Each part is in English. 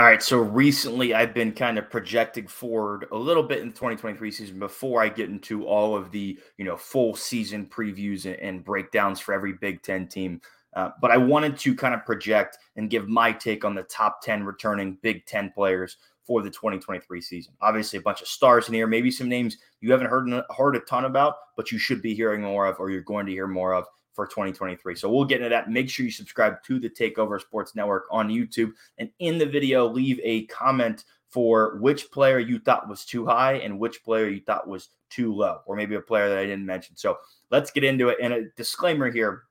All right. So recently I've been kind of projecting forward a little bit in the 2023 season before I get into all of the, you know, full season previews and, and breakdowns for every Big Ten team. Uh, but I wanted to kind of project and give my take on the top 10 returning Big Ten players for the 2023 season. Obviously, a bunch of stars in here, maybe some names you haven't heard, heard a ton about, but you should be hearing more of, or you're going to hear more of for 2023. So we'll get into that. Make sure you subscribe to the Takeover Sports Network on YouTube. And in the video, leave a comment for which player you thought was too high and which player you thought was too low, or maybe a player that I didn't mention. So let's get into it. And a disclaimer here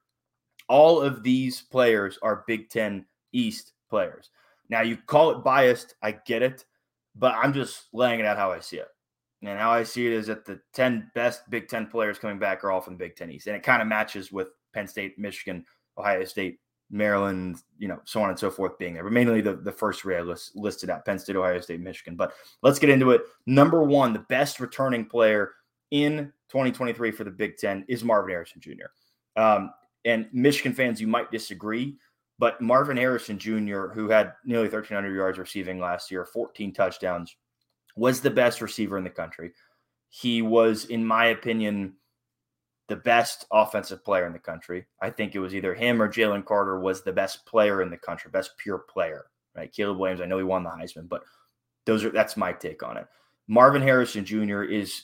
all of these players are Big Ten East players. Now, you call it biased. I get it. But I'm just laying it out how I see it. And how I see it is that the 10 best Big Ten players coming back are all from Big Ten East. And it kind of matches with Penn State, Michigan, Ohio State, Maryland, you know, so on and so forth being there. But mainly the, the first three I list, listed out Penn State, Ohio State, Michigan. But let's get into it. Number one, the best returning player in 2023 for the Big Ten is Marvin Harrison Jr. Um, and Michigan fans, you might disagree, but Marvin Harrison Jr., who had nearly 1,300 yards receiving last year, 14 touchdowns, was the best receiver in the country. He was, in my opinion, the best offensive player in the country. I think it was either him or Jalen Carter was the best player in the country, best pure player. Right, Caleb Williams. I know he won the Heisman, but those are that's my take on it. Marvin Harrison Jr. is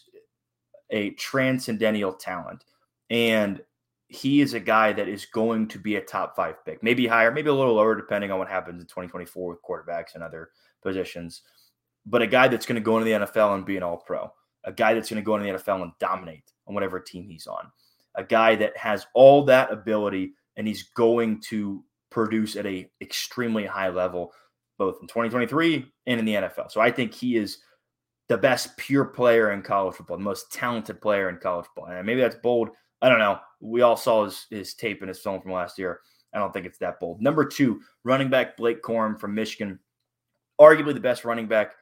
a transcendental talent, and he is a guy that is going to be a top five pick, maybe higher, maybe a little lower, depending on what happens in 2024 with quarterbacks and other positions. But a guy that's going to go into the NFL and be an all pro, a guy that's going to go into the NFL and dominate on whatever team he's on, a guy that has all that ability and he's going to produce at a extremely high level, both in 2023 and in the NFL. So I think he is the best pure player in college football, the most talented player in college football. And maybe that's bold. I don't know. We all saw his, his tape and his film from last year. I don't think it's that bold. Number two, running back Blake Corum from Michigan, arguably the best running back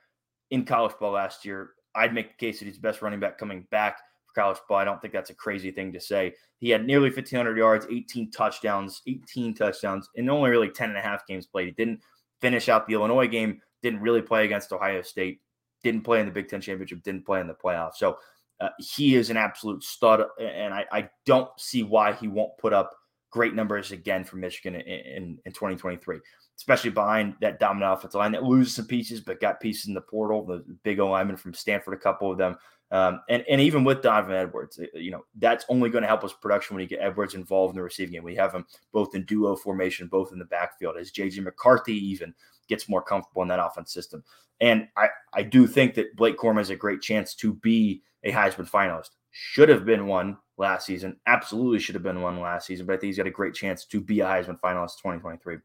in college football last year. I'd make the case that he's the best running back coming back college football. I don't think that's a crazy thing to say. He had nearly 1,500 yards, 18 touchdowns, 18 touchdowns, and only really 10 and a half games played. He didn't finish out the Illinois game, didn't really play against Ohio State, didn't play in the Big Ten championship, didn't play in the playoffs. So uh, he is an absolute stud, and I, I, don't see why he won't put up great numbers again for Michigan in, in, in 2023, especially behind that dominant offensive line that loses some pieces, but got pieces in the portal. The big O lineman from Stanford, a couple of them, um, and and even with Donovan Edwards, uh, you know that's only going to help us production when you get Edwards involved in the receiving game. We have him both in duo formation, both in the backfield. As JJ McCarthy even gets more comfortable in that offense system, and I I do think that Blake Corum has a great chance to be a Heisman finalist. Should have been one last season. Absolutely should have been one last season, but I think he's got a great chance to be a Heisman finalist 2023.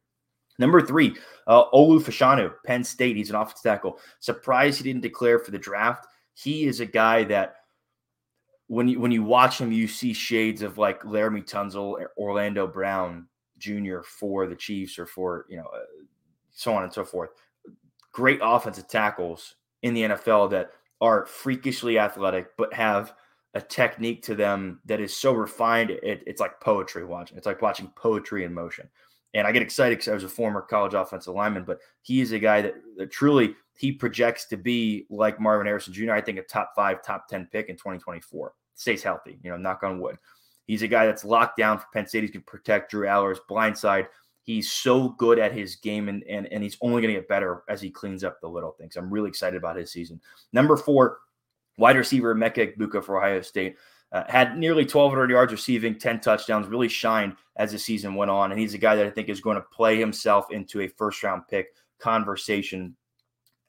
Number three, uh, Olu Fashanu, Penn State. He's an offensive tackle. Surprised he didn't declare for the draft. He is a guy that when you when you watch him, you see shades of like Laremy Tunsil, Orlando Brown Jr. for the Chiefs or for you know uh, so on and so forth. Great offensive tackles in the NFL that are freakishly athletic, but have a technique to them that is so refined. It, it's like poetry watching. It's like watching poetry in motion. And I get excited because I was a former college offensive lineman, but he is a guy that, that truly he projects to be like Marvin Harrison Jr. I think a top five, top 10 pick in 2024. Stays healthy, you know, knock on wood. He's a guy that's locked down for Penn State. He can protect Drew Allar's blindside. He's so good at his game, and, and, and he's only going to get better as he cleans up the little things. I'm really excited about his season. Number four, wide receiver Emeka Egbuka for Ohio State. Uh, had nearly 1,200 yards receiving, 10 touchdowns, really shined as the season went on. And he's a guy that I think is going to play himself into a first round pick conversation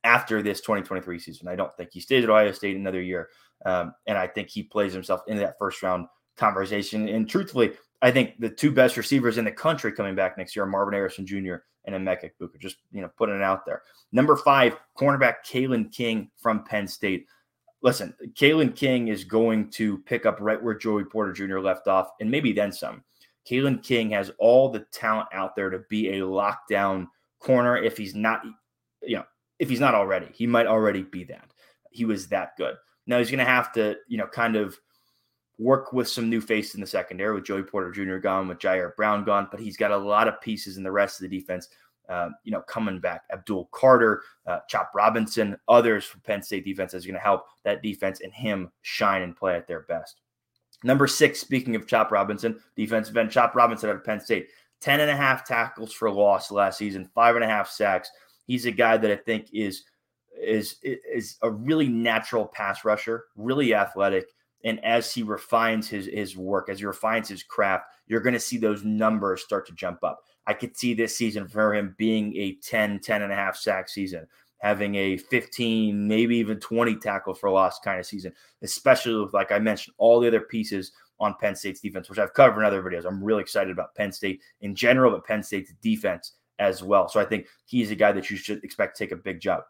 after this 2023 season. I don't think he stays at Ohio State another year. Um, and I think he plays himself into that first round conversation. And truthfully, I think the two best receivers in the country coming back next year are Marvin Harrison Jr. and Emeka Egbuka. Just you know, putting it out there. Number five, cornerback Kalen King from Penn State. Listen, Kalen King is going to pick up right where Joey Porter Jr. left off, and maybe then some. Kalen King has all the talent out there to be a lockdown corner. If he's not, you know, if he's not already, he might already be that. He was that good. Now he's going to have to, you know, kind of work with some new faces in the secondary with Joey Porter Jr. gone, with Ji'Ayir Brown gone, but he's got a lot of pieces in the rest of the defense. Uh, you know, coming back. Abdul Carter, uh, Chop Robinson, others for Penn State defense is going to help that defense and him shine and play at their best. Number six, speaking of Chop Robinson, defensive end Chop Robinson out of Penn State, 10 and a half tackles for loss last season, five and a half sacks. He's a guy that I think is is is a really natural pass rusher, really athletic. And as he refines his his work, as he refines his craft, you're going to see those numbers start to jump up. I could see this season for him being a 10, 10 and a half sack season, having a 15, maybe even 20 tackle for loss kind of season, especially with, like I mentioned, all the other pieces on Penn State's defense, which I've covered in other videos. I'm really excited about Penn State in general, but Penn State's defense as well. So I think he's a guy that you should expect to take a big job.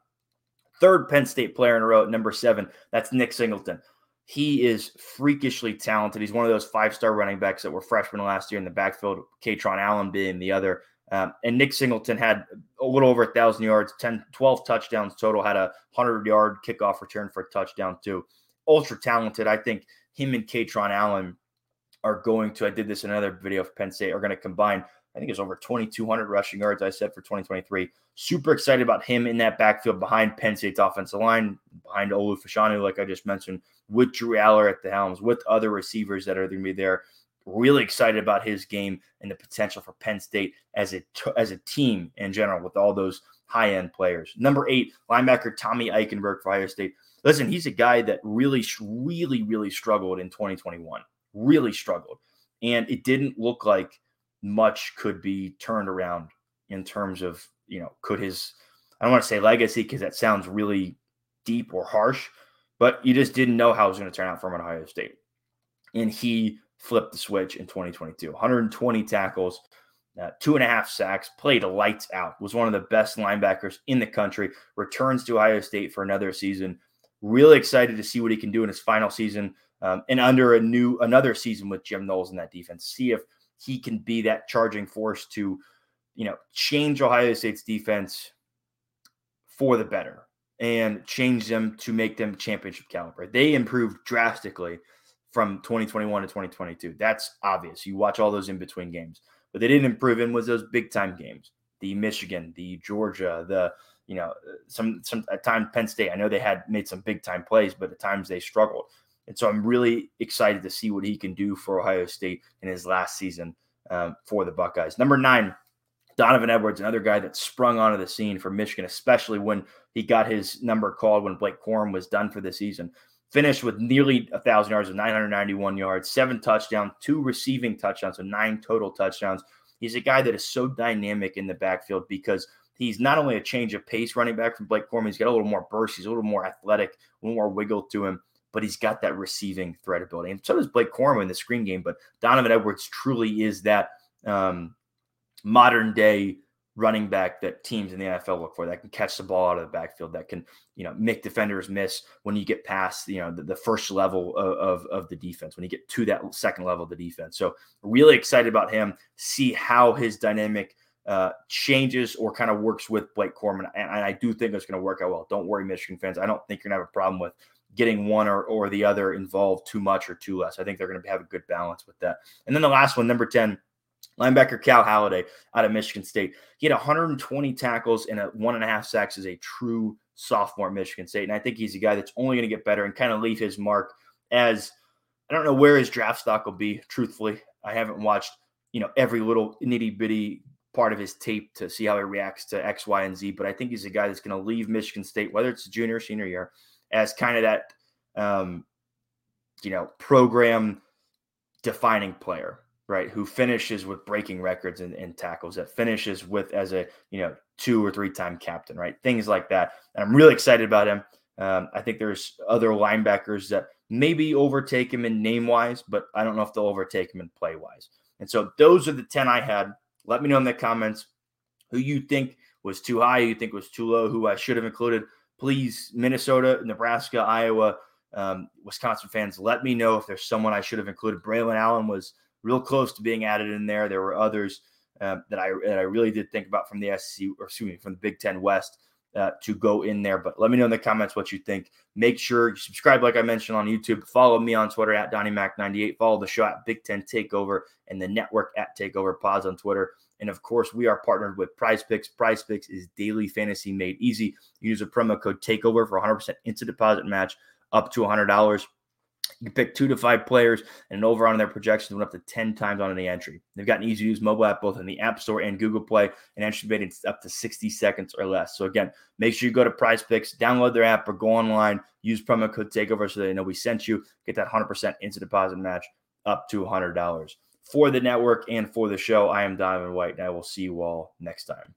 Third Penn State player in a row number seven, that's Nick Singleton. He is freakishly talented. He's one of those five star running backs that were freshmen last year in the backfield, Kaytron Allen being the other. Um, and Nick Singleton had a little over a thousand yards, 10, 12 touchdowns total, had a 100 yard kickoff return for a touchdown, too. Ultra talented. I think him and Kaytron Allen are going to, I did this in another video of Penn State, are going to combine I think it's over 2,200 rushing yards, I said, for 2023. Super excited about him in that backfield behind Penn State's offensive line, behind Olu Fashanu, like I just mentioned, with Drew Allar at the helms, with other receivers that are going to be there. Really excited about his game and the potential for Penn State as a, as a team in general with all those high end players. Number eight, linebacker Tommy Eichenberg for Ohio State. Listen, he's a guy that really, really, really struggled in 2021. Really struggled. And it didn't look like much could be turned around in terms of, you know, could his, I don't want to say legacy because that sounds really deep or harsh, but you just didn't know how it was going to turn out from Ohio State. And he flipped the switch in 2022 120 tackles, uh, two and a half sacks, played lights out, was one of the best linebackers in the country, returns to Ohio State for another season. Really excited to see what he can do in his final season um, and under a new another season with Jim Knowles in that defense. See if he can be that charging force to, you know, change Ohio State's defense for the better and change them to make them championship caliber. They improved drastically from 2021 to 2022. That's obvious. You watch all those in between games, but they didn't improve in was those big time games. The Michigan, the Georgia, the you know some some at times Penn State. I know they had made some big time plays, but at times they struggled. And so I'm really excited to see what he can do for Ohio State in his last season um, for the Buckeyes. Number nine, Donovan Edwards, another guy that sprung onto the scene for Michigan, especially when he got his number called when Blake Corum was done for the season. Finished with nearly 1,000 yards of 991 yards, seven touchdowns, two receiving touchdowns, so nine total touchdowns. He's a guy that is so dynamic in the backfield because he's not only a change of pace running back from Blake Corum, he's got a little more burst, he's a little more athletic, a little more wiggle to him but he's got that receiving threat ability. And so does Blake Corum in the screen game. But Donovan Edwards truly is that um, modern day running back that teams in the NFL look for that can catch the ball out of the backfield, that can, you know, make defenders miss when you get past, you know, the, the first level of, of, of, the defense, when you get to that second level of the defense. So really excited about him, see how his dynamic uh, changes or kind of works with Blake Corum. And, and I do think it's going to work out well. Don't worry, Michigan fans. I don't think you're going to have a problem with getting one or, or the other involved too much or too less. I think they're going to have a good balance with that. And then the last one, number 10, linebacker Cal Haladay out of Michigan State. He had 120 tackles and a one and a half sacks as a true sophomore Michigan State. And I think he's a guy that's only going to get better and kind of leave his mark as I don't know where his draft stock will be, truthfully. I haven't watched, you know, every little nitty bitty part of his tape to see how he reacts to X, Y, and Z. But I think he's a guy that's going to leave Michigan State, whether it's junior or senior year, as kind of that, um, you know, program defining player, right? Who finishes with breaking records and, and tackles, that finishes with as a, you know, two or three time captain, right? Things like that. And I'm really excited about him. Um, I think there's other linebackers that maybe overtake him in name wise, but I don't know if they'll overtake him in play wise. And so those are the 10 I had. Let me know in the comments who you think was too high, who you think was too low, who I should have included please, Minnesota, Nebraska, Iowa, um, Wisconsin fans, let me know if there's someone I should have included. Braylon Allen was real close to being added in there. There were others uh, that I that I really did think about from the SC, or excuse me from the Big Ten West uh, to go in there. But let me know in the comments what you think. Make sure you subscribe, like I mentioned on YouTube. Follow me on Twitter at DonnyMac98. Follow the show at Big Ten Takeover and the network at Takeover Pods on Twitter. And of course, we are partnered with Prize Picks. Prize Picks is daily fantasy made easy. Use a promo code TAKEOVER for 100% instant deposit match up to $100. You can pick two to five players and an over on their projections went up to 10 times on any entry. They've got an easy to use mobile app both in the App Store and Google Play, and entry made up to 60 seconds or less. So, again, make sure you go to Prize Picks, download their app, or go online, use promo code TAKEOVER so they know we sent you. Get that 100% instant deposit match up to $100. For the network and for the show, I am Donovan White, and I will see you all next time.